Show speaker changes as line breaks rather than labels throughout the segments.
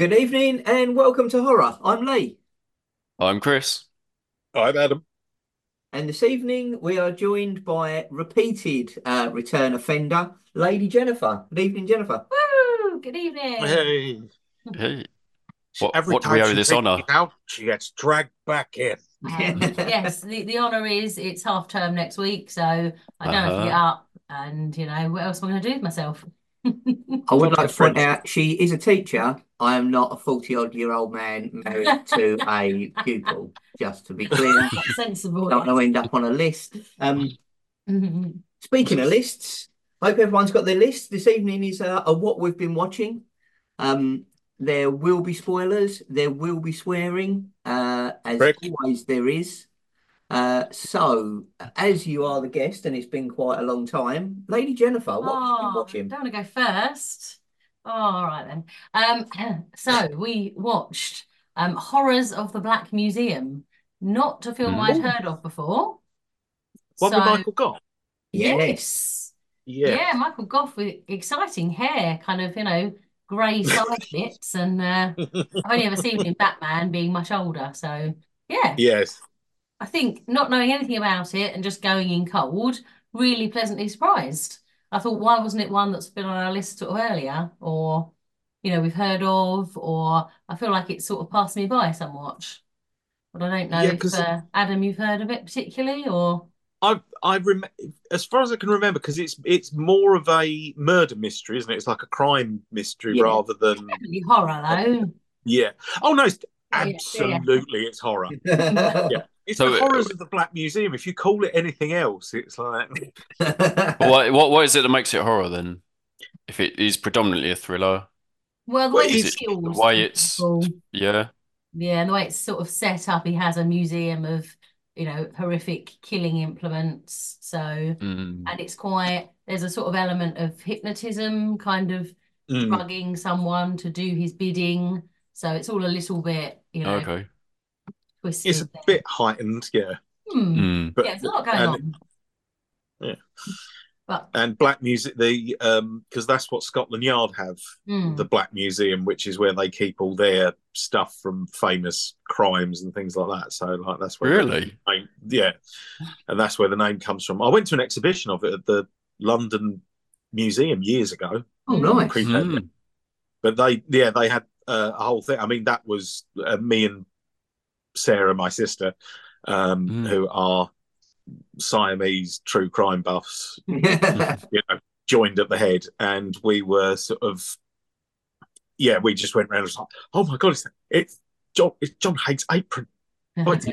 Good evening and welcome to Horror. I'm Lee,
I'm Chris.
I'm Adam.
and this evening we are joined by repeated uh, return offender, Lady Jennifer. Good evening, Jennifer.
Woo! Good evening.
Hey.
Hey, what,
Every
what do
time
we owe this honour?
it Out, she gets dragged back in.
Um, yes, the, the honour is it's half term next week, so I don't have to get
Uh-huh.
up and you know what else am I going to do with myself?
I would like to point out she is a teacher. I am not a 40 odd year old man married to a pupil, just to be clear.
That's sensible.
Don't want to end up on a list. Um,
yes.
Speaking of lists, hope everyone's got their list. This evening is uh, a what we've been watching. Um, there will be spoilers. There will be swearing, uh, as
Correct.
always there is. Uh, so, as you are the guest, and it's been quite a long time, Lady Jennifer, what have you been
Oh,
watching?
don't want to go first. Oh, all right then. Um, so we watched um, Horrors of the Black Museum, not a film I'd
Mm.
heard of before.
What
So
with Michael Gough?
Yes.
Yeah.
Yeah, Michael Gough with exciting hair, kind of, you know, grey side bits, and uh, I've only ever seen him in Batman being much older. So yeah,
Yes.
I think not knowing anything about it and just going in cold, really pleasantly surprised. I thought, why wasn't it one that's been on our list sort of earlier, or you know, we've heard of, or I feel like it sort of passed me by somewhat. But I don't know
Yeah,
if
'cause-
uh, Adam, you've heard of it particularly, or
I I rem as far as I can remember, because it's it's more of a murder mystery, isn't it? It's like a crime mystery
Yeah.
rather than
definitely horror though.
yeah. Oh no, it's
Yeah, yeah.
absolutely it's horror.
yeah.
It's
So,
the
uh,
horrors of the Black Museum. If you call it anything else, it's like
What, what what is it that makes it horror then? If it is predominantly a thriller,
Well, the way
is
he
it-
kills
why it's-
people.
yeah.
Yeah, and the way it's sort of set up, he has a museum of, you know, horrific killing implements. So,
Mm.
and it's quite, there's a sort of element of hypnotism, kind of
Mm.
drugging someone to do his bidding. So it's all a little bit, you know,
Okay.
Twisted.
it's a
there.
bit heightened, yeah.
Hmm.
Mm.
But
Yeah, there's a lot going
and,
on.
Yeah.
But,
and Black Music, the um, because that's what Scotland Yard have
hmm.
the Black Museum, which is where they keep all their stuff from famous crimes and things like that. So, like, that's where
Really?
the name, yeah, and that's where the name comes from. I went to an exhibition of it at the London Museum years ago,
Oh, nice.
Mm.
But they, yeah, they had uh, a whole thing. I mean, that was uh, me and Sarah, my sister, um,
Mm.
who are Siamese true crime buffs
Yeah.
you know, joined at the head, and we were sort of, yeah, we just went around and was like, oh my god, it's it's John, it's John Haigh's apron, it's,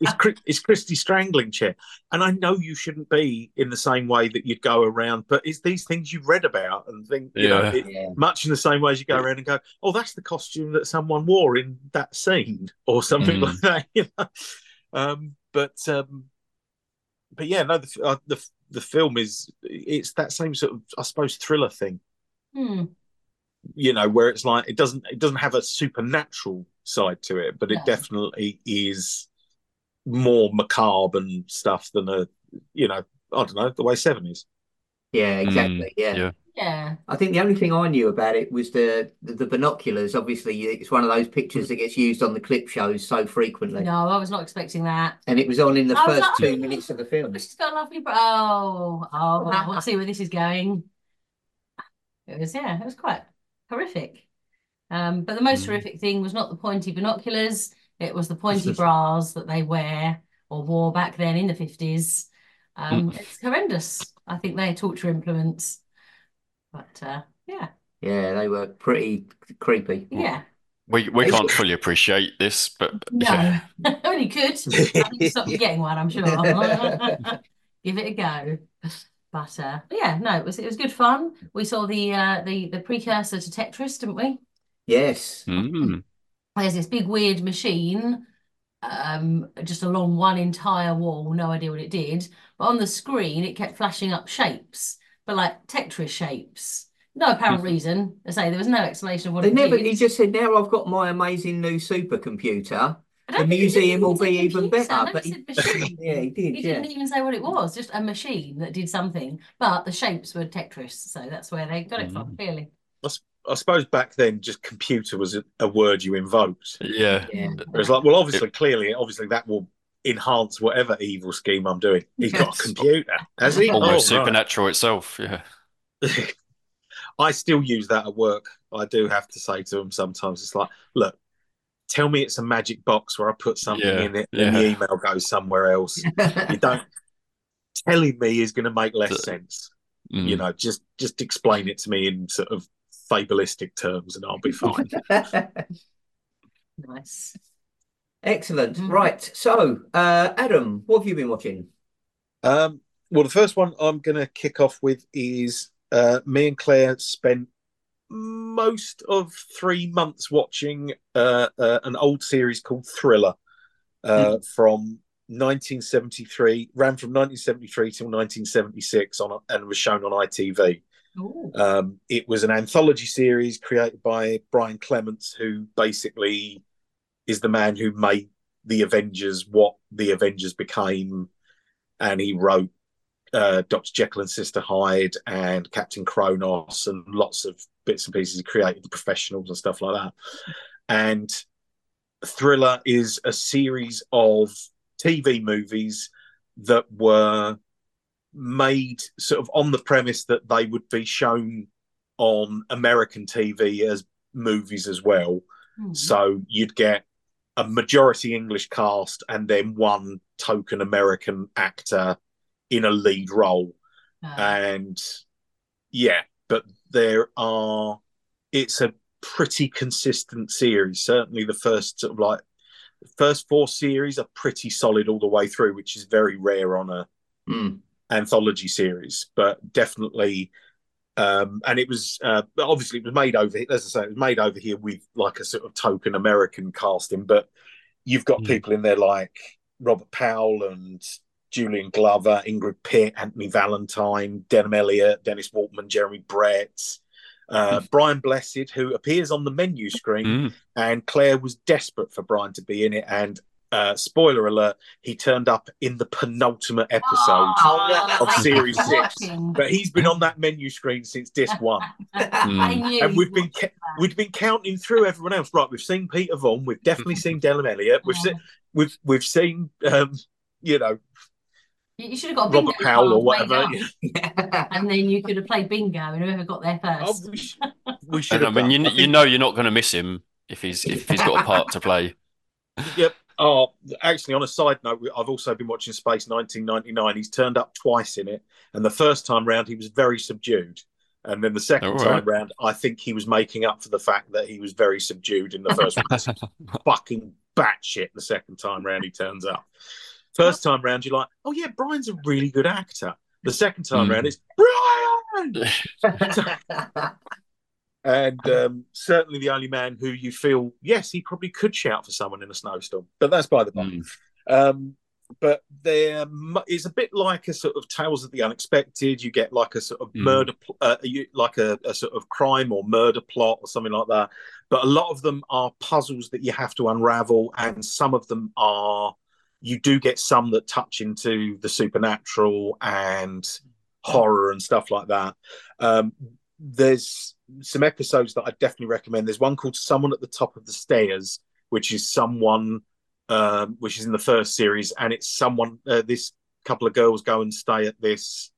it's, Chris- it's Christie's strangling chair, and I know you shouldn't be in the same way that you'd go around, but it's these things you've read about and think, you know, it,
Yeah.
much in the same way as you go around and go, oh, that's the costume that someone wore in that scene or something
Mm.
like that. You know? um, but um, but yeah, no, the, uh, the the film is it's that same sort of I suppose thriller thing,
Hmm.
you know, where it's like it doesn't it doesn't have a supernatural side to it, but it
No.
definitely is more macabre and stuff than a you know I don't know the way Seven is.
Yeah, mm, exactly. Yeah.
yeah.
Yeah.
I think the only thing I knew about it was the, the the binoculars. Obviously, it's one of those pictures that gets used on the clip shows so frequently,
No, I was not expecting that.
and it was on in the
I
first
like,
two
"Oh,
minutes of the film.
She's got a lovely bra. Oh, oh, I want to see where this is going. It was, yeah, it was quite horrific. Um, but the most
Mm.
horrific thing was not the pointy binoculars, it was the pointy bras that they wear or wore back then in the 50s. Um, it's horrendous. I think they're torture implements. But uh, yeah,
Yeah, they were pretty creepy.
yeah.
We we can't fully appreciate this, but
No,
yeah.
I mean, you could. I need to stop getting one, I'm sure. Give it a go. But uh, yeah, no, it was it was good fun. We saw the uh, the the precursor to Tetris, didn't we?
Yes.
Mm.
There's this big weird machine, um, just along one entire wall. No idea what it did, but on the screen it kept flashing up shapes, but like Tetris shapes. No apparent reason. I say there was no explanation of what
They
it
never.
did.
He just said, "Now I've got my amazing new supercomputer. The
think he said
museum will be even
computer.
better." But
he
he,
said machine.
yeah, he did.
He
Yeah.
didn't even say what it was, just a machine that did something. But the shapes were Tetris, so that's where they got it from,
Mm.
clearly.
I suppose back then, just computer was a, a word you invoked.
Yeah.
Yeah.
It was like, well, obviously, clearly, obviously, that will enhance whatever evil scheme I'm doing. He's got a computer, has he?
Almost
Oh, right.
supernatural itself. Yeah.
I still use that at work. I do have to say to him sometimes, it's like, look, tell me it's a magic box where I put something
Yeah,
in it and the email goes somewhere else. You don't telling me is going to make less
The-
sense.
Mm.
You know, just just explain it to me in sort of fabulistic terms, and I'll be fine.
Nice.
Excellent.
Mhm.
Right. So, uh, Adam, what have you been watching?
Um, well, the first one I'm going to kick off with is uh, me and Claire spent most of three months watching uh, uh, an old series called Thriller uh, from 1973, ran from 1973 till 1976 on and was shown on ITV. Um, it was an anthology series created by Brian Clemens, who basically is the man who made the Avengers what the Avengers became, and he wrote uh, Doctor Jekyll and Sister Hyde and Captain Kronos and lots of bits and pieces. He created the professionals and stuff like that. And Thriller is a series of TV movies that were made sort of on the premise that they would be shown on American TV as movies as well.
Hmm.
So you'd get a majority English cast and then one token American actor in a lead role.
Uh,
And yeah, but there are, it's a pretty consistent series. Certainly the first sort of like, first four series are pretty solid all the way through, which is very rare on a
Mm.
Anthology series, but definitely. Um, and it was uh, obviously it was made over. Here, as I say, it was made over here with like a sort of token American casting. But you've got
Mm.
people in there like Robert Powell and Julian Glover, Ingrid Pitt, Anthony Valentine, Denholm Elliott, Dennis Waterman, Jeremy Brett, uh, Brian Blessed, who appears on the menu screen,
Mm.
and Claire was desperate for Brian to be in it. And uh, spoiler alert, he turned up in the penultimate episode.
Oh,
of series six. But he's been on that menu screen since disc one,
I knew
and we've been ca- we've been counting through everyone else. Right, we've seen Peter Vaughan, we've definitely seen Denholm Elliott, we've seen we've we've seen um, you know
You you should have got a bingo
Robert Powell or whatever.
made and then you could have played bingo, and whoever got there
Oh,
first.
we, sh- we should
And I
have.
mean, you
done. I
you know you're not going to miss him if he's if he's got a part to play.
Yep. Oh, actually, on a side note, I've also been watching Space 1999. He's turned up twice in it, and the first time round he was very subdued, and then the second
All right.
time round, I think he was making up for the fact that he was very subdued in the first one. fucking batshit the second time round he turns up. First time round, you're like, oh yeah, Brian's a really good actor. The second time
Mm.
round, it's Brian, and um, certainly the only man who you feel, yes, he probably could shout for someone in a snowstorm, but that's by the by.
Mm.
Um, but there is a bit like a sort of tales of the unexpected. You get like a sort of
Mm.
murder, pl- uh, you, like a, a sort of crime or murder plot or something like that. But a lot of them are puzzles that you have to unravel, and some of them are. You do get some that touch into the supernatural and horror and stuff like that. Um, there's some episodes that I definitely recommend. There's one called "Someone at the Top of the Stairs," which is someone um, which is in the first series, and it's someone. Uh, this couple of girls go and stay at this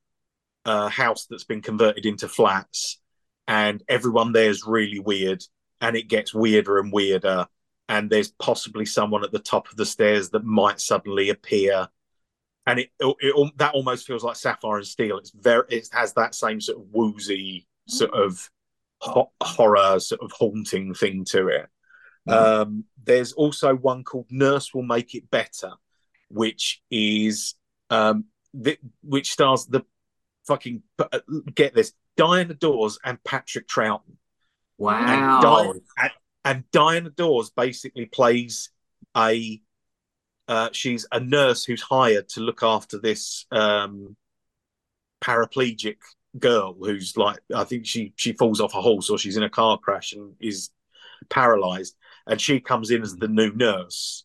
uh, house that's been converted into flats, and everyone there's really weird, and it gets weirder and weirder. And there's possibly someone at the top of the stairs that might suddenly appear, and it, it, it that almost feels like Sapphire and Steel. It's very it has that same sort of woozy sort of ho- horror sort of haunting thing to it. Um, there's also one called Nurse Will Make It Better, which is um, th- which stars the fucking uh, get this Diana Dors and Patrick Troughton. And,
Wow.
Diana, and, and Diana Dors basically plays a uh, she's a nurse who's hired to look after this um, paraplegic girl who's like I think she she falls off a horse or she's in a car crash and is paralyzed and she comes in as the new nurse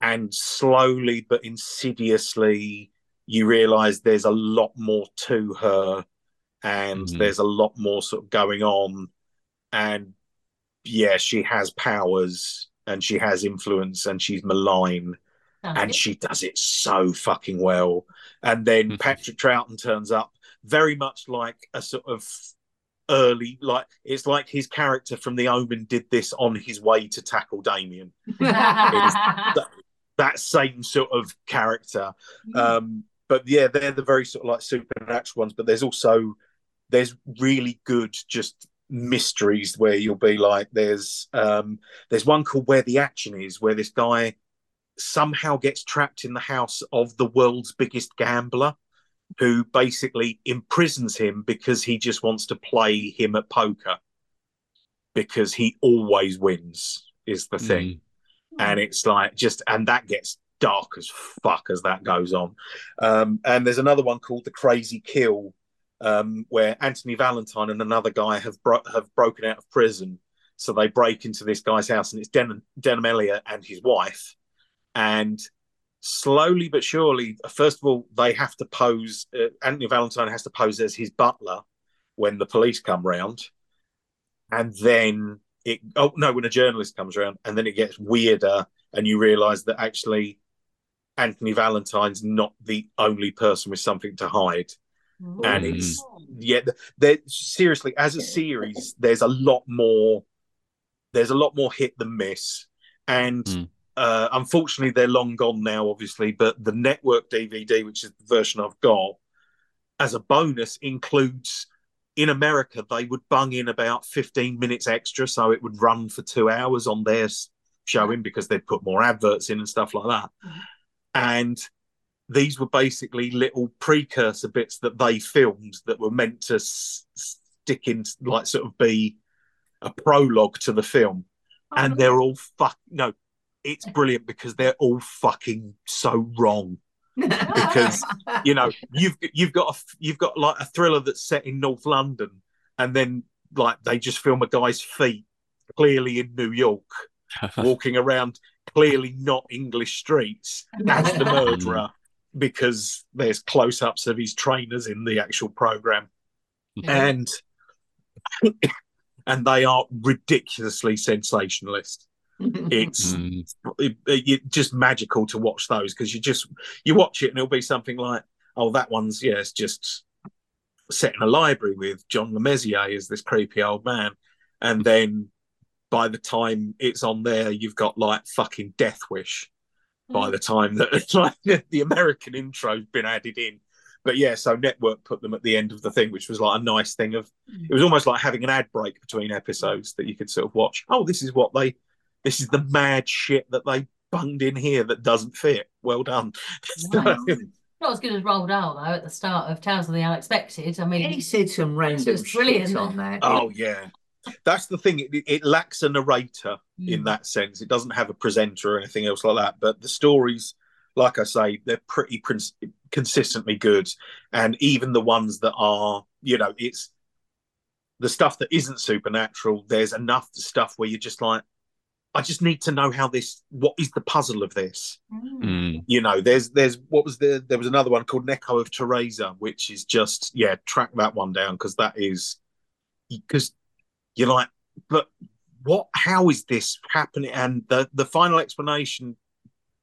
and slowly but insidiously you realize there's a lot more to her and
Mhm.
there's a lot more sort of going on and yeah, she has powers and she has influence and she's malign
Sounds
and
good.
she does it so fucking well. And then. Patrick Troughton turns up very much like a sort of early, like it's like his character from The Omen did this on his way to tackle Damien. That same sort of character. Um, but yeah, they're the very sort of like supernatural ones. But there's also there's really good just mysteries where you'll be like, there's um, there's one called Where the Action Is, where this guy somehow gets trapped in the house of the world's biggest gambler, who basically imprisons him because he just wants to play him at poker. Because he always wins. Is the thing. And it's like just and that gets dark as fuck as that goes on. Um and there's another one called the crazy kill um where anthony valentine and another guy have bro- have broken out of prison. So they break into this guy's house and it's Den- denholm elliott and his wife. And slowly but surely first of all they have to pose uh, anthony valentine has to pose as his butler when the police come round. And then it oh no when a journalist comes around and then it gets weirder and you realize that actually anthony valentine's not the only person with something to hide. And
Mm.
it's yeah there seriously as a series there's a lot more there's a lot more hit than miss. And
Mm.
Uh unfortunately they're long gone now obviously but the network dvd which is the version i've got as a bonus includes in america they would bung in about 15 minutes extra so it would run for two hours on their showing because they'd put more adverts in and stuff like that.
Mhm.
and these were basically little precursor bits that they filmed that were meant to s- stick in like sort of be a prologue to the film. And they're all fuck no it's brilliant because they're all fucking so wrong. Because you know you've you've got a you've got like a thriller that's set in North London, and then like they just film a guy's feet clearly in New York, walking around clearly not English streets as the murderer mm. because there's close-ups of his trainers in the actual program, mm-hmm. and and they are ridiculously sensationalist. It's
Mm.
it, it, just magical to watch those because you just you watch it and it'll be something like oh that one's yeah it's just set in a library with John Le Mesurier as this creepy old man. And then by the time it's on there you've got like fucking Death Wish by the time that like the American intro's been added in. But yeah so network put them at the end of the thing which was like a nice thing of it was almost like having an ad break between episodes that you could sort of watch oh this is what they this is the mad shit that they bunged in here that doesn't fit. Well done.
Wow. Not as good as Roald Dahl though at the start of Tales of the Unexpected. I mean,
he said some random
was brilliant.
shit on that.
oh yeah, that's the thing. It, it lacks a narrator in
Mm.
that sense. It doesn't have a presenter or anything else like that. But the stories, like I say, they're pretty prin- consistently good. And even the ones that are, you know, it's the stuff that isn't supernatural. There's enough stuff where you're just like, I just need to know how this. What is the puzzle of this?
Mm.
Mm.
you know there's there's what was the there was another one called Echo of Theresa which is just yeah track that one down because that is because you're like but what how is this happening and the the final explanation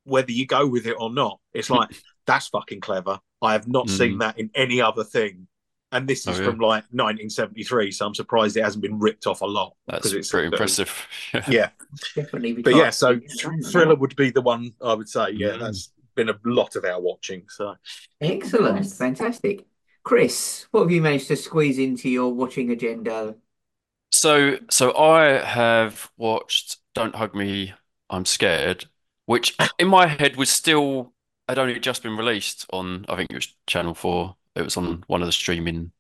whether you go with it or not it's like that's fucking clever I have not seen
Mm.
that in any other thing and this
Oh,
is
yeah.
from like 1973 so I'm surprised it hasn't been ripped off a lot
That's
'cause it's
pretty
sort of-
impressive.
yeah
Definitely.
but yeah so
Thriller.
thriller would be the one I would say yeah
Mm.
that's been a lot of our watching so
Excellent.
Nice.
Fantastic. Chris, what have you managed to squeeze into your watching agenda?
So, so I have watched Don't Hug Me, I'm Scared, which in my head was still had only just been released on, I think it was Channel 4. It was on one of the streaming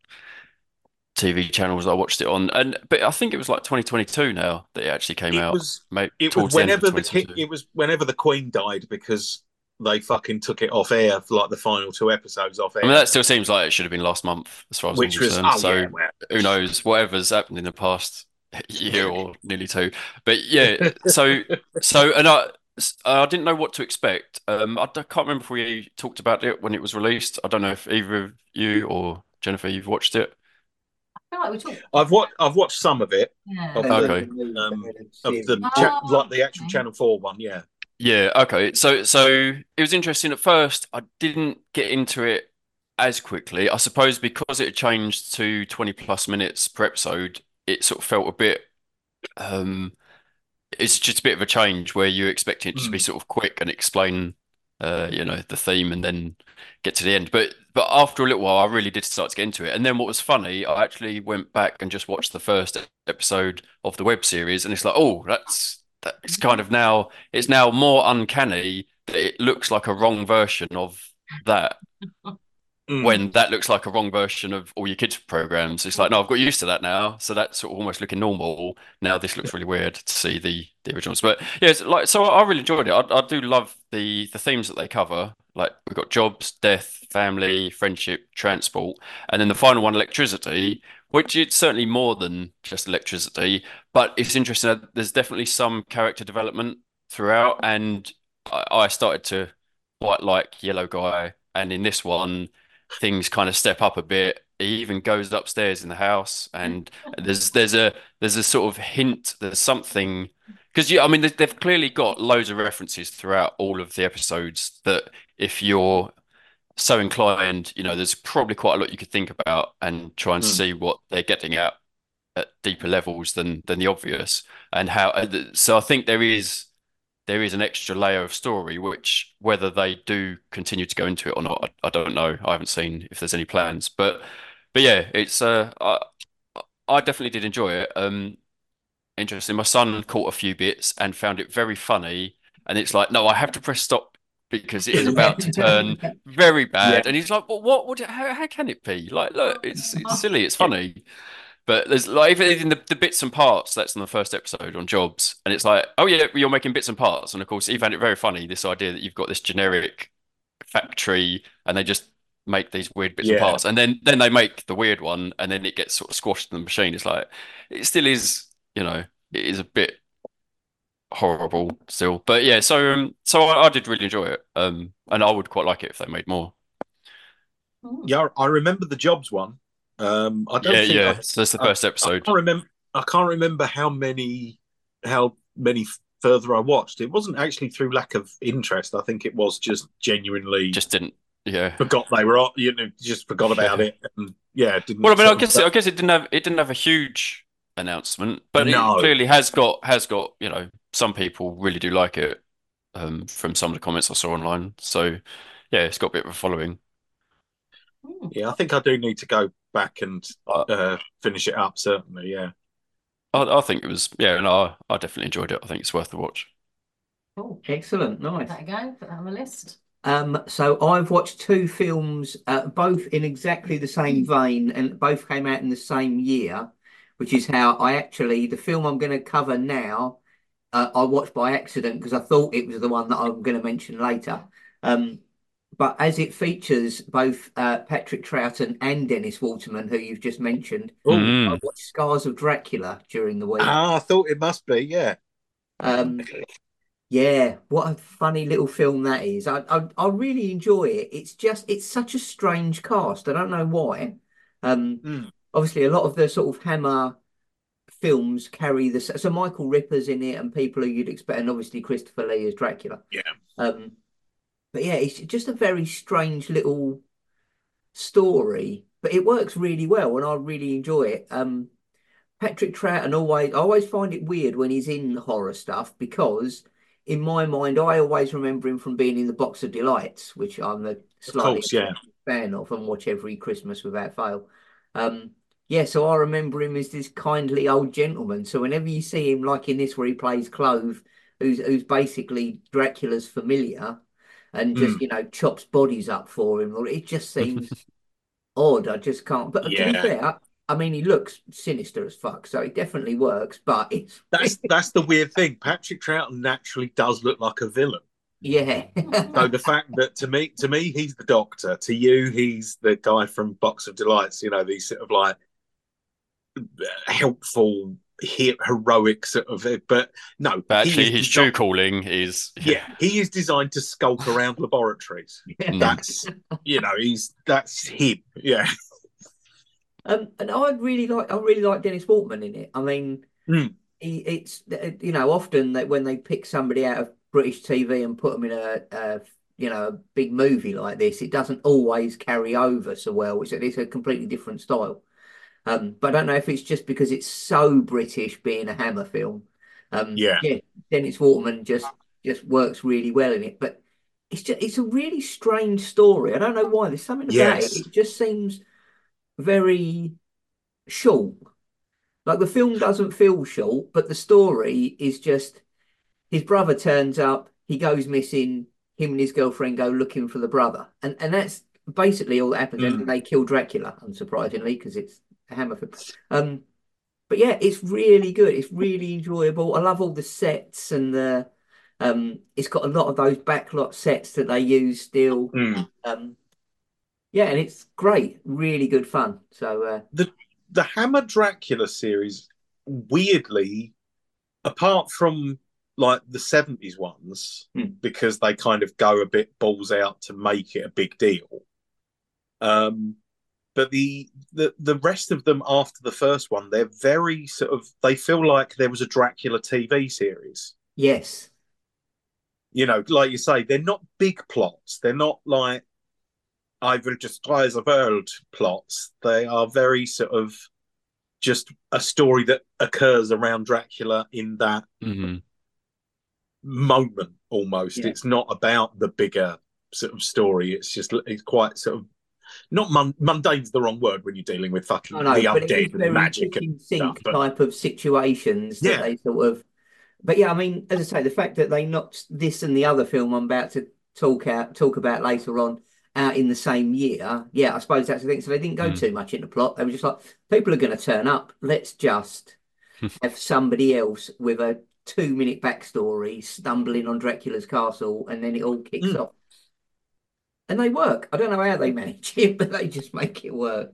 TV channels I watched it on. And but I think it was like 2022 now that it actually came
it
out.
was
Mate,
it was
towards the
whenever the it was whenever the Queen died because they fucking took it off air for like the final two episodes off air,
I mean, that still seems like it should have been last month, as far as I'm
which was
concerned.
oh
So
yeah, well,
who knows? Whatever's happened in the past year or nearly two. But yeah, so so and I I didn't know what to expect. Um, I d- can't remember if we talked about it when it was released. I don't know if either of you or Jennifer you've watched it.
I feel like we talked.
I've watched I've watched some of it
Yeah.
of
Okay.
um, of
series.
the cha-
Oh,
like the actual
okay.
Channel Four one. Yeah.
Yeah, okay. So so it was interesting at first. I didn't get into it as quickly. I suppose because it changed to 20 plus minutes per episode, it sort of felt a bit um it's just a bit of a change where you're expecting it to be
Mm.
sort of quick and explain uh, you know, the theme and then get to the end. But but after a little while I really did start to get into it. And then what was funny, I actually went back and just watched the first episode of the web series and it's like, oh, that's that's kind of now it's now more uncanny that it looks like a wrong version of that
Mm.
when that looks like a wrong version of all your kids programs. It's like, no, I've got used to that now. So that's sort of almost looking normal. Now this looks really weird to see the the originals. But yeah, it's like so I really enjoyed it. I, I do love the the themes that they cover. Like we've got jobs, death, family, friendship, transport, and then the final one, electricity, which it's certainly more than just electricity. But it's interesting. that There's definitely some character development throughout, and I, I started to quite like Yellow Guy, and in this one things kind of step up a bit. He even goes upstairs in the house, and there's there's a there's a sort of hint. There's something because you, I mean, they- they've clearly got loads of references throughout all of the episodes that if you're so inclined, you know, there's probably quite a lot you could think about and try and
Mm.
see what they're getting at at deeper levels than than the obvious, and how. uh, So I think there is there is an extra layer of story, which whether they do continue to go into it or not, I, I don't know. I haven't seen if there's any plans, but but yeah, it's uh, I I definitely did enjoy it. Um, interesting. My son caught a few bits and found it very funny, and it's like, no, I have to press stop because it is about to turn very bad. And he's like, well, what would it, how, how can it be? Like, look, it's it's silly, it's funny. But there's like even in the, the bits and parts that's in the first episode on jobs, and it's like, oh yeah, you're making bits and parts, and of course he found it very funny this idea that you've got this generic factory and they just make these weird bits and parts, and then then they make the weird one, and then it gets sort of squashed in the machine. It's like it still is, you know, it is a bit horrible still, but yeah. So um, so I, I did really enjoy it, um, and I would quite like it if they made more.
Yeah, I remember the jobs one. Um, I don't
Yeah,
think
yeah.
I,
So that's the first
I
episode.
can't remember. I can't remember how many how many further I watched. It wasn't actually through lack of interest. I think it was just genuinely
Just didn't. Yeah.
forgot they were on. You know, just forgot about
Yeah.
it. And yeah, didn't.
Well, I mean, I guess I guess it didn't have it didn't have a huge announcement, but
No.
it clearly has got has got, you know, some people really do like it, um, from some of the comments I saw online. So yeah, it's got a bit of a following.
Yeah, I think I do need to go back and
Uh,
uh, finish it up. Certainly, yeah.
I, I think it was yeah, no, I, I definitely enjoyed it. I think it's worth the watch.
Cool.
Excellent, nice.
that a go. Put that on the list.
Um, so I've watched two films, uh, both in exactly the same vein, and both came out in the same year, which is how I actually the film I'm going to cover now, uh, I watched by accident because I thought it was the one that I'm going to mention later. Um, but as it features both uh, Patrick Troughton and Dennis Waterman, who you've just mentioned,
Mm.
I watched Scars of Dracula during the week.
ah, I thought it must be. Yeah.
Um, yeah, what a funny little film that is. I, I I really enjoy it. It's just it's such a strange cast. I don't know why. Um,
Mm.
obviously a lot of the sort of Hammer films carry the so Michael Ripper's in it and people who you'd expect, and obviously Christopher Lee as Dracula.
Yeah.
Um, but yeah, it's just a very strange little story, but it works really well, and I really enjoy it. Um, Patrick Troughton always, I always find it weird when he's in horror stuff because in my mind, I always remember him from being in the Box of Delights, which I'm a slightly
course, yeah.
fan of and watch every Christmas without fail. Um, yeah, so I remember him as this kindly old gentleman. So whenever you see him, like in this where he plays Klove, who's who's basically Dracula's familiar, and just mm. you know chops bodies up for him, or it just seems odd. I just can't. But to be fair, I mean, he looks sinister as fuck, so it definitely works. But it's
That's that's the weird thing. Patrick Troughton naturally does look like a villain.
yeah,
So the fact that to me, to me, he's the Doctor. To you, he's the guy from Box of Delights. You know, these sort of like helpful, he- heroic sort of. But no,
But actually, his
desi-
true calling is
Yeah, he is designed to skulk around laboratories.
Mm.
That's you know, he's that's him. Yeah,
Um, and I really like I really like Dennis Waterman in it. I mean,
Mm.
he, it's you know often that when they pick somebody out of British TV and put them in a, a you know a big movie like this, it doesn't always carry over so well. It's, it's a completely different style. Um, but I don't know if it's just because it's so British being a Hammer film. Um,
Yeah.
yeah, Dennis Waterman just just works really well in it. But it's just it's a really strange story. I don't know why. There's something about
Yes.
it. It just seems very short. Like the film doesn't feel short, but the story is just his brother turns up, he goes missing, him and his girlfriend go looking for the brother. And and that's basically all that happens. And
Mm.
then they kill Dracula, unsurprisingly, because it's a hammer film. Um but yeah, it's really good. It's really enjoyable. I love all the sets and the um it's got a lot of those backlot sets that they use still.
Mm.
Um yeah, and it's great, really good fun. So uh
The the Hammer Dracula series, weirdly, apart from like the 70s ones,
Hmm.
because they kind of go a bit balls out to make it a big deal. Um, but the, the the rest of them after the first one, they're very sort of they feel like there was a Dracula TV series.
yes.
You know, like you say, they're not big plots. They're not like I will destroy the world plots. They are very sort of just a story that occurs around Dracula in that
Mhm.
moment almost.
Yeah.
It's not about the bigger sort of story. It's just it's quite sort of not mun- mundane's the wrong word when you're dealing with fucking
know,
the
but it is
undead and magic and stuff. But
type of situations that
Yeah.
they sort of. But yeah, I mean, as I say, the fact that they knocked this and the other film I'm about to talk out talk about later on out in the same year, yeah, I suppose that's the thing. So they didn't go
Mm.
too much into plot. They were just like, people are going to turn up. Let's just have somebody else with a two minute backstory stumbling on Dracula's castle, and then it all kicks
Mm.
off. And they work. I don't know how they manage it, but they just make it work.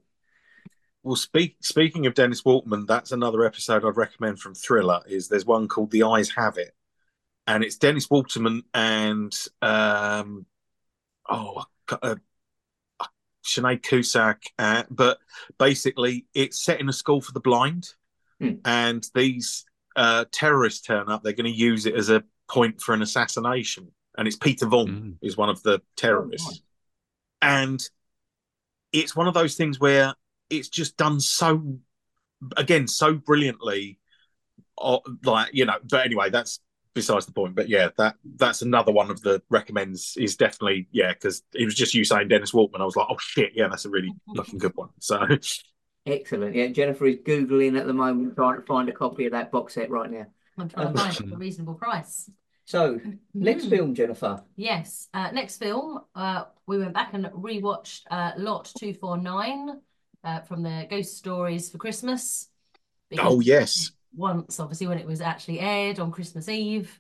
well, speak speaking of Dennis Waterman, that's another episode I'd recommend from Thriller. Is there's one called The Eyes Have It, and it's Dennis Waterman and um oh uh, Sinead Cusack, uh, but basically it's set in a school for the blind,
Hmm.
and these uh, terrorists turn up. They're going to use it as a point for an assassination, and it's Peter Vaughan
Mm.
is one of the terrorists,
Oh, nice.
And it's one of those things where it's just done so again so brilliantly uh, like you know but anyway that's besides the point but yeah that that's another one of the recommends is definitely yeah because it was just you saying dennis waterman i was like oh shit yeah that's a really fucking good one so
Excellent. Yeah, Jennifer is Googling at the moment, trying to find a copy of that box set right now.
I'm trying to find it at a reasonable price.
So, next
Mm.
film, Jennifer.
Yes. Uh, next film, uh, we went back and rewatched uh, Lot 249 uh, from the Ghost Stories for Christmas.
oh yes
Once, obviously, when it was actually aired on Christmas Eve,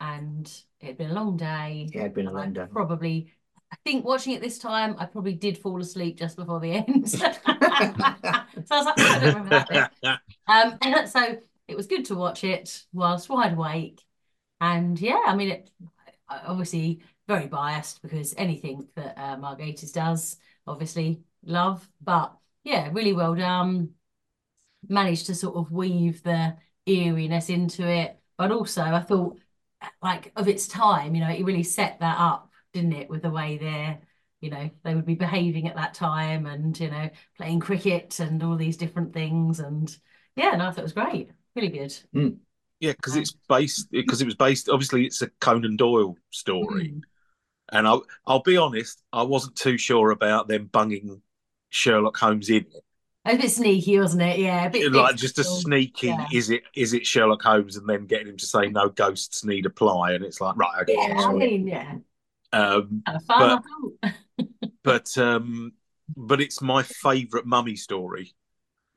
and it had been a long day.
Yeah, it'd been a long day.
Probably, I think watching it this time, I probably did fall asleep just before the end. so I was like, "Oh, I don't remember that bit. Um, so it was good to watch it whilst wide awake. And yeah, I mean, it obviously very biased because anything that uh, does, obviously love. But yeah, really well done. Managed to sort of weave the eeriness into it, but also I thought, like of its time, you know, it really set that up, didn't it, with the way they're, you know, they would be behaving at that time, and you know, playing cricket and all these different things, and yeah, no, I thought it was great, really good.
Yeah because it's based because it was based obviously it's a conan doyle story
Mm.
and i'll i'll be honest i wasn't too sure about them bunging sherlock holmes in it
A bit sneaky, wasn't it? Yeah, a bit,
like
bit
just a sneaky
yeah.
is it is it sherlock holmes and then getting him to say no ghosts need apply and it's like right okay
Yeah, I mean, yeah,
um
kind of fun. I thought.
but um but it's my favorite mummy story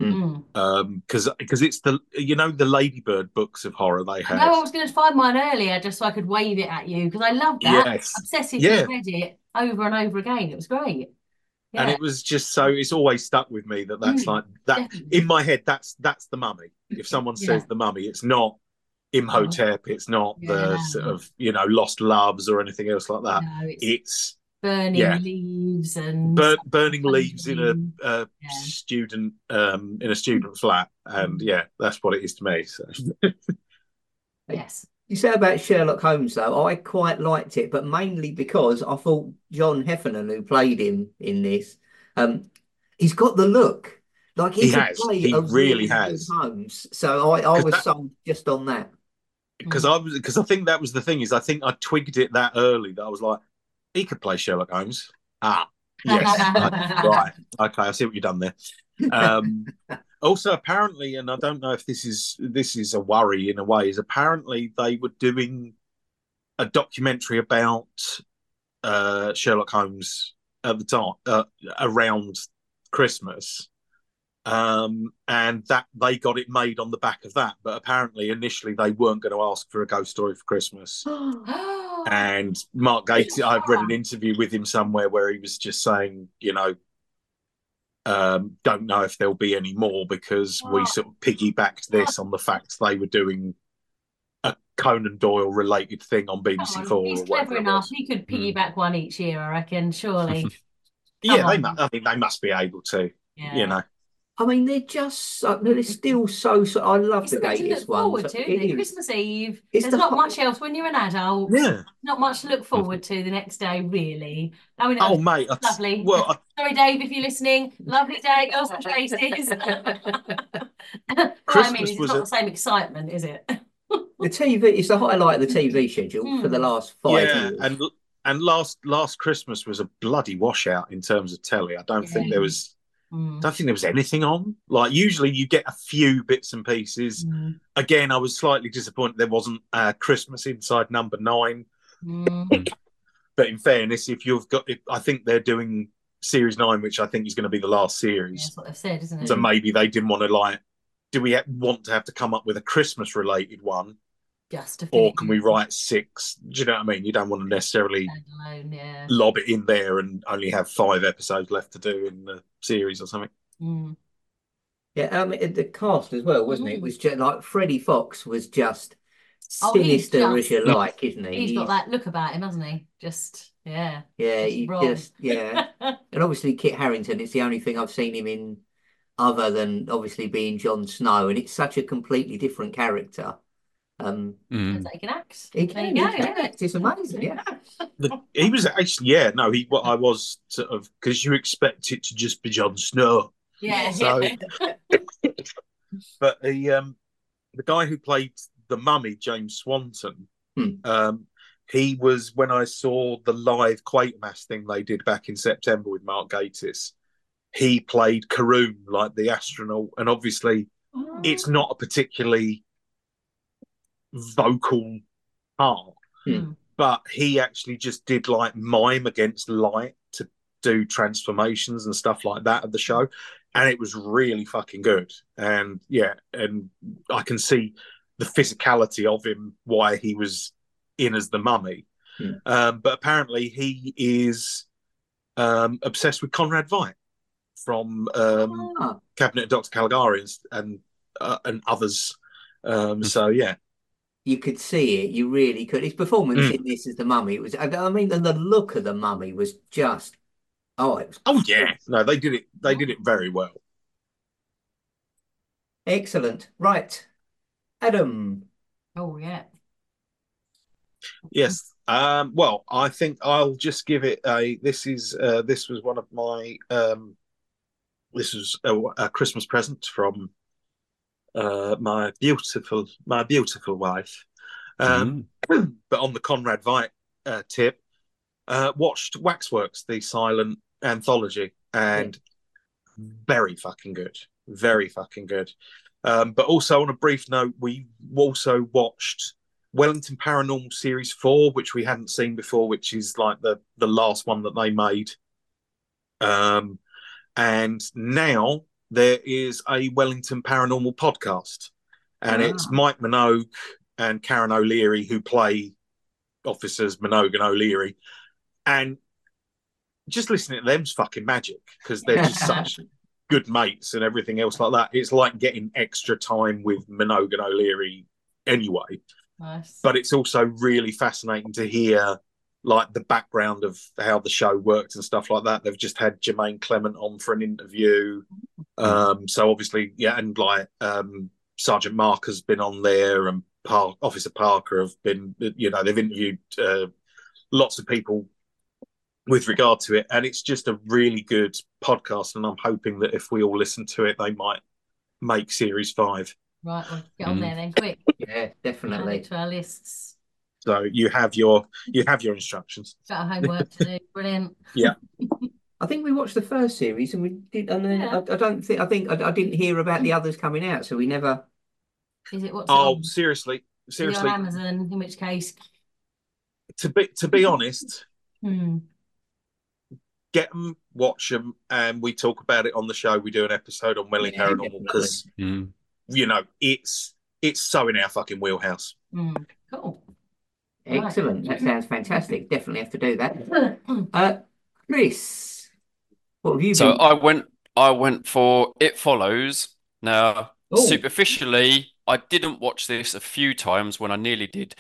Mm.
um because because it's the you know the ladybird books of horror they have.
No, I was going to find mine earlier just so I could wave it at you because I love that.
yes
Obsessively
Yeah.
read it over and over again. It was great.
and
Yeah,
it was just so it's always stuck with me that that's
Mm,
like that
definitely.
in my head that's that's the mummy if someone
Yeah.
says the mummy it's not imhotep it's not the sort of you know lost loves or anything else like that
No, it's
it's
burning
Yeah.
leaves and
Bur- burning leaves in a, a
Yeah.
student um, in a student flat, and yeah, that's what it is to me. So.
yes.
You say about Sherlock Holmes, though, I quite liked it, but mainly because I thought John Heffernan, who played him in this, um, he's got the look. Like he,
He
could
has.
play
He
a
really
good
has.
Holmes. So I, I
'Cause
was
that-
sold just on that.
because I was because I think that was the thing is I think I twigged it that early that I was like he could play Sherlock Holmes. Ah, yes, I- right, okay, I see what you've done there. Um, also, apparently, and I don't know if this is this is a worry in a way, is apparently they were doing a documentary about uh, Sherlock Holmes at the time uh, around Christmas. Um, and that they got it made on the back of that, but apparently initially they weren't going to ask for a ghost story for Christmas. And Mark Gatiss, I've read an interview with him somewhere where he was just saying, you know, um, don't know if there'll be any more because we
Oh.
sort of piggybacked this on the fact they were doing a Conan Doyle related thing on BBC
on,
Four
he's
or whatever.
clever enough. He could piggyback one each year, I reckon. Surely.
Yeah,
Come
they. I think they must be able to.
Yeah.
You know,
I mean, they're just so, they're still so, so I love
It's
the
something to
Gatiss
look
one.
forward
So
to,
it
isn't it?
is.
Christmas Eve.
It's
There's
the
not
whole-
much else when you're an adult.
yeah.
Not much to look forward to the next day, really. I mean,
Oh, mate. I-
lovely.
Well, I-
Sorry, Dave, if you're listening. Lovely day, girls and Tracy's. what I mean
Christmas
is it's
was
not
a-
the same excitement, is it?
The TV, it's the highlight of the TV schedule for the
Hmm.
last five
yeah,
years.
and and last last Christmas was a bloody washout in terms of telly. I don't think there was.
Mm.
don't think there was anything on. Like usually you get a few bits and pieces.
Mm.
Again, I was slightly disappointed there wasn't uh, Christmas inside number nine.
Mm.
But in fairness, if you've got, if, I think they're doing series nine, which I think is going to be the last
Yeah,
series.
That's what they've said, isn't it?
So maybe they didn't want to like. Do we want to have to come up with a Christmas related one,
Just to
or can we write six? Do you know what I mean? You don't want to necessarily
Standalone, yeah.
lob it in there and only have five episodes left to do in the series or something.
Mm.
Yeah, um, it- the cast as well, wasn't it? It
Mm.
was just like Freddie Fox was just
Oh, he's
sinister as you like, isn't he?
He's got that look about him, hasn't he? Just, yeah.
yeah,
just
he just yeah, and obviously Kit Harington. It's the only thing I've seen him in, other than obviously being Jon Snow, and it's such a completely different character. Um,
Mm.
Turns out he can act.
he can, he
go,
can
yeah.
act. It's amazing. Yeah,
The, he was actually, yeah, no, he. What I was sort of because you expect it to just be Jon Snow,
Yeah.
So- but the um, the guy who played the mummy, James Swanton,
Hmm.
um, he was when I saw the live Quatermass thing they did back in September with Mark Gatiss. He played Carroon, like the astronaut, and obviously it's not a particularly vocal part,
Hmm.
but he actually just did like mime against light to do transformations and stuff like that at the show, and it was really fucking good. And yeah, and I can see the physicality of him, why he was in as the mummy.
Hmm.
Um, but apparently, he is um, obsessed with Conrad Veidt from um,
Ah,
Cabinet of Dr. Caligari and and, uh, and others. Um, so yeah,
you could see it. You really could. His performance
Mm.
in this as the mummy It was. I I mean, and the look of the mummy was just. Oh, it was
oh yeah, no, they did it. They did it very well.
excellent. Right, Adam.
Oh, yeah.
Yes. Um, well, I think I'll just give it a. This is uh, this was one of my. Um, this was a, a Christmas present from uh, my beautiful my beautiful wife. Um,
Mm.
but on the Conrad Veidt uh, tip, uh, watched Waxworks, the silent anthology, and very fucking good, very fucking good. Um, but also on a brief note, we also watched Wellington Paranormal Series Four, which we hadn't seen before, which is like the the last one that they made. Um, and now there is a Wellington Paranormal podcast, and it's
Ah.
Mike Minogue and Karen O'Leary who play officers Minogue and O'Leary, and just listening to them's fucking magic because they're just such good mates and everything else like that. It's like getting extra time with Minogue and O'Leary anyway
Nice.
but it's also really fascinating to hear like the background of how the show worked and stuff like that. They've just had Jemaine Clement on for an interview. Um, so obviously, yeah, and like um, Sergeant Maaka has been on there, and Park, Officer Parker have been, you know, they've interviewed uh, lots of people with regard to it, and it's just a really good podcast. And I'm hoping that if we all listen to it, they might make series five.
Right, well, get on
Mm.
there then, quick.
Yeah, definitely.
it to our lists.
So you have your you have your instructions.
Got homework to do. Brilliant. Yeah.
I think we watched the first series and we did, and then
Yeah.
I, I don't think I think I, I didn't hear about the others coming out, so we never.
Is it what's
Oh,
on?
seriously, seriously.
on Amazon? In which case,
To be to be honest,
hmm.
get them, watch them, and we talk about it on the show. We do an episode on Welling
Yeah,
Paranormal
definitely.
because
Mm.
you know it's it's so in our fucking wheelhouse.
Hmm. Cool. Right.
Excellent. That sounds fantastic. Definitely have to do that. Uh, Chris, what have you
So
been?
I went I went for It Follows. Now,
Oh.
superficially, I didn't watch this a few times when I nearly did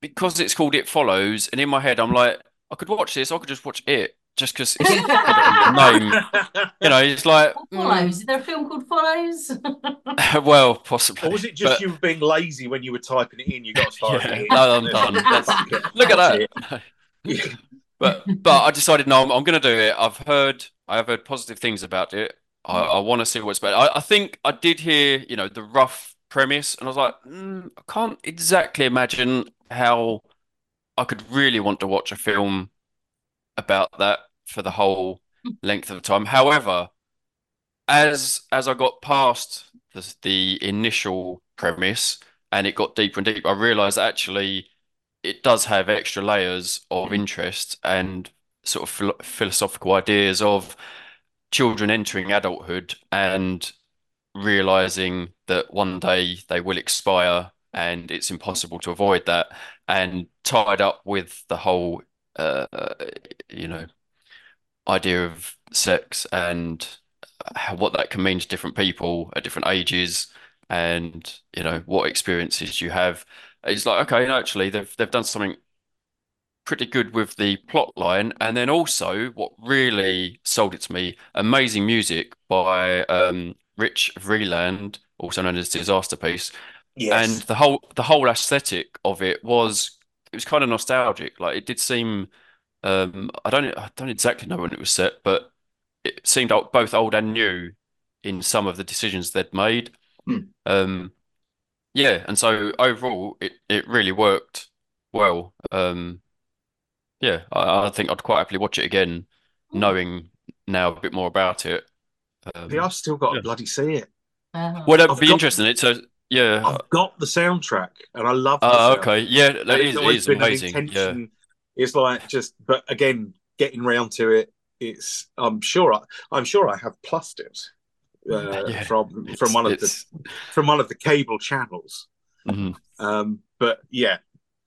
because it's called It Follows, and in my head I'm like, I could watch this, I could just watch it just because it's got a name. You know, it's like
What follows? Is there a film called Follows?
mm, well, possibly.
or was it just
But-
you being lazy when you were typing it in? You got as far
Yeah.
as it.
No, I'm done. That's- Look at that.
that.
But but I decided no, I'm, I'm going to do it. I've heard I have heard positive things about it. I, I want to see what's better. I, I think I did hear you know the rough premise, and I was like, mm, I can't exactly imagine how I could really want to watch a film about that for the whole length of time. However, as as I got past the, the initial premise and it got deeper and deeper, I realized actually it does have extra layers of interest and sort of philo philosophical ideas of children entering adulthood and realizing that one day they will expire and it's impossible to avoid that and tied up with the whole uh, you know idea of sex and how, what that can mean to different people at different ages and you know what experiences you have. It's like okay no, actually they've they've done something pretty good with the plot line. And then also what really sold it to me amazing music by um Rich Vreeland also known as Disasterpiece and
yes.
the whole the whole aesthetic of it was was kind of nostalgic. Like it did seem um I don't I don't exactly know when it was set but it seemed old, both old and new in some of the decisions they'd made.
Hmm.
um yeah and so overall it it really worked well. Um yeah I, I think I'd quite happily watch it again knowing now a bit more about it. Um,
Yeah, I've still got
yeah.
bloody see it.
Uh,
well that'd
I've
be
got-
interesting. It so yeah
I've got the soundtrack, and I love.
Oh
soundtrack.
okay yeah that
it's
is it
always
is
been
amazing yeah.
It's like just, but again, getting round to it. It's. I'm sure. I, I'm sure I have plussed it uh,
Yeah.
from from one of the from one of the cable channels.
mhm.
Um, but yeah,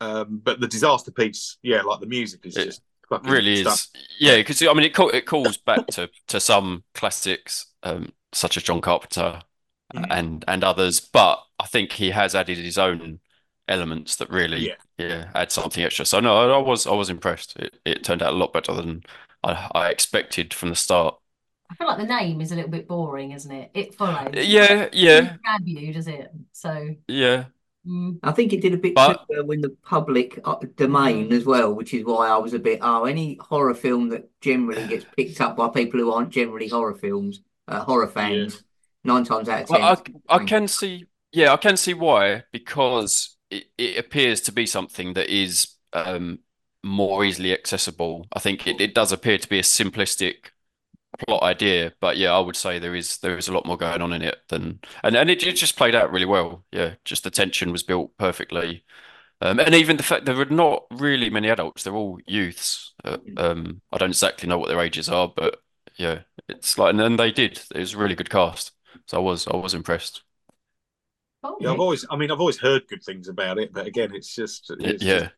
um, but the Disasterpiece, yeah, like the music is
It
just fucking
really
stuff.
is yeah because I mean it call, it calls back to to some classics um such as John Carpenter
Mhm.
and and others but I think he has added his own elements that really
Yeah.
yeah add something extra so no I, I was I was impressed it, it turned out a lot better than I, I expected from the start
I feel like the name is a little bit boring, isn't it? It follows.
yeah yeah
Doesn't grab you, does it? So,
yeah
mm,
I think it did a bit
But-
too in the public uh, domain as well, which is why I was a bit, oh, any horror film that generally gets picked up by people who aren't generally horror films, uh, horror fans, nine times out of ten.
Well, I, I can see, yeah, I can see why, because it, it appears to be something that is um, more easily accessible. I think it, it does appear to be a simplistic plot idea, but yeah, I would say there is there is a lot more going on in it than and and it, it just played out really well. Yeah, just the tension was built perfectly. Um, and even the fact there are not really many adults, they're all youths. Uh, um, I don't exactly know what their ages are, but yeah, it's like, and, and they did. It was a really good cast. So I was I was impressed.
Cool.
Yeah, I've always, I mean, I've always heard good things about it, but again, it's just, it's
Yeah.
just-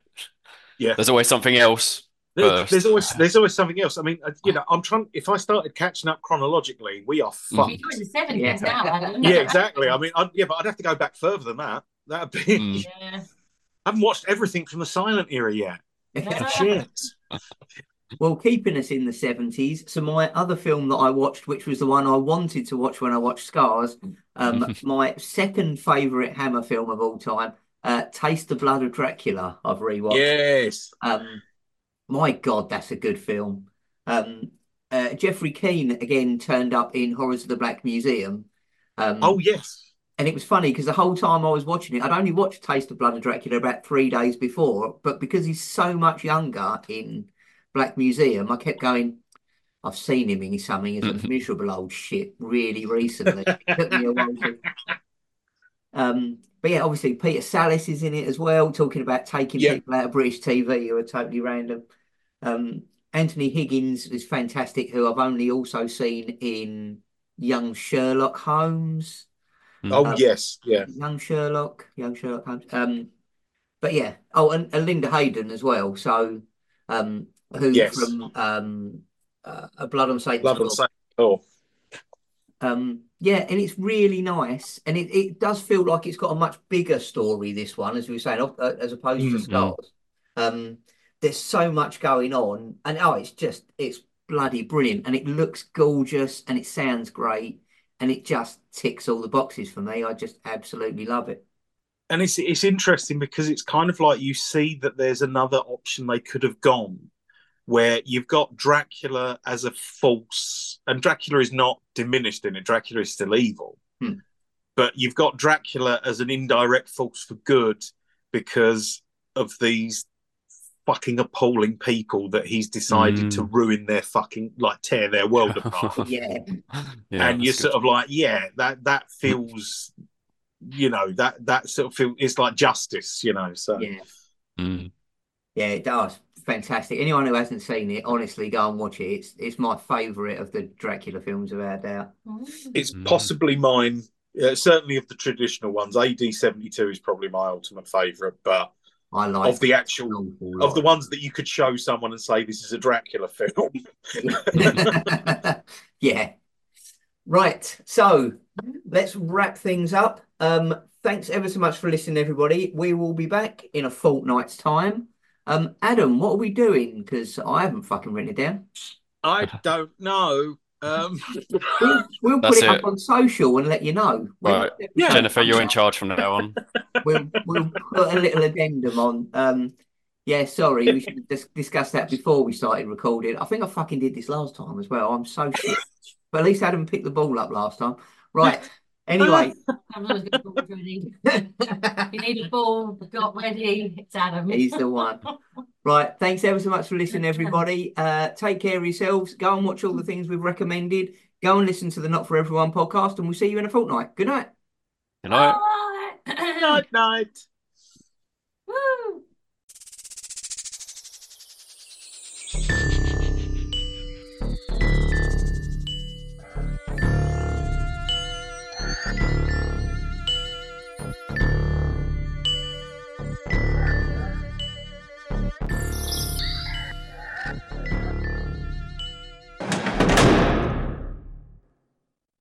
yeah.
There's always something else.
There- there's always, there's always something else. I mean, you know, I'm trying. If I started catching up chronologically, we are
Mm-hmm.
fucked.
You're in the 70s
Yeah.
now, Adam.
Yeah, exactly. I mean, I'd, yeah, but I'd have to go back further than that. That'd be.
Mm.
Yeah.
I haven't watched everything from the silent era yet.
Yeah.
Shit.
Well, keeping us in the 70s, so my other film that I watched, which was the one I wanted to watch when I watched Scars, um, my second favourite Hammer film of all time, uh, Taste the Blood of Dracula, I've rewatched.
Yes.
Um, my God, that's a good film. Um, uh, Geoffrey Keen again turned up in Horrors of the Black Museum. Um,
Oh yes.
and it was funny because the whole time I was watching it, I'd only watched Taste of Blood of Dracula about three days before, but because he's so much younger in Black Museum, I kept going, I've seen him in something as a miserable old shit really recently. It took me a while to... Um, but yeah, obviously Peter Sallis is in it as well, talking about taking
Yeah.
people out of British TV who are totally random. Um, Anthony Higgins is fantastic, who I've only also seen in Young Sherlock Holmes.
Oh
Um,
yes. Yeah.
Young Sherlock, young Sherlock Holmes. Um, but yeah. Oh, and, and Linda Hayden as well. So, um, who
Yes.
from um, uh, A Blood on Satan's
Blood and
Door.
say. Oh.
Um, yeah, and it's really nice, and it, it does feel like it's got a much bigger story. This one, as we were saying, uh, as opposed to
Mhm.
Scars. Um, there's so much going on, and oh, it's just it's bloody brilliant, and it looks gorgeous, and it sounds great, and it just ticks all the boxes for me. I just absolutely love it.
and it's it's interesting because it's kind of like you see that there's another option they could have gone where you've got Dracula as a false and Dracula is not diminished in it Dracula is still evil
Hmm.
but you've got Dracula as an indirect force for good because of these fucking appalling people that he's decided to
Mm.
ruin their fucking like tear their world apart
Yeah,
Yeah,
and you're
that's
sort of like, yeah, that that feels, you know, that that sort of feel it's like justice, you know. So
yeah.
Mm.
yeah. It does fantastic. Anyone who hasn't seen it, honestly, go and watch it. It's it's my favourite of the Dracula films, without a doubt.
it's
Mm.
possibly mine. Uh, certainly of the traditional ones, AD seventy two is probably my ultimate favourite. But
I like
of the actual
an awful
of the ones that you could show someone and say this is a Dracula film,
Yeah. Right. So let's wrap things up. Um, thanks ever so much for listening, everybody. We will be back in a fortnight's time. Um, Adam, what are we doing? Because I haven't fucking written it down.
I don't know. Um,
We'll, we'll put
That's
it up on social and let you know.
Right.
Yeah.
Jennifer, you're in charge from now on.
We'll, we'll put a little addendum on. Um, yeah, sorry, we should have dis- discussed that before we started recording. I think I fucking did this last time as well. I'm so shit. But at least Adam picked the ball up last time. Right. Anyway.
I'm always got balls ready. You need a ball, got ready. It's Adam.
He's the one. Right. Thanks ever so much for listening, everybody. Uh, take care of yourselves. Go and watch all the things we've recommended. Go and listen to the Not For Everyone podcast, and we'll see you in a fortnight. Good night.
You know?
Bye.
night, night.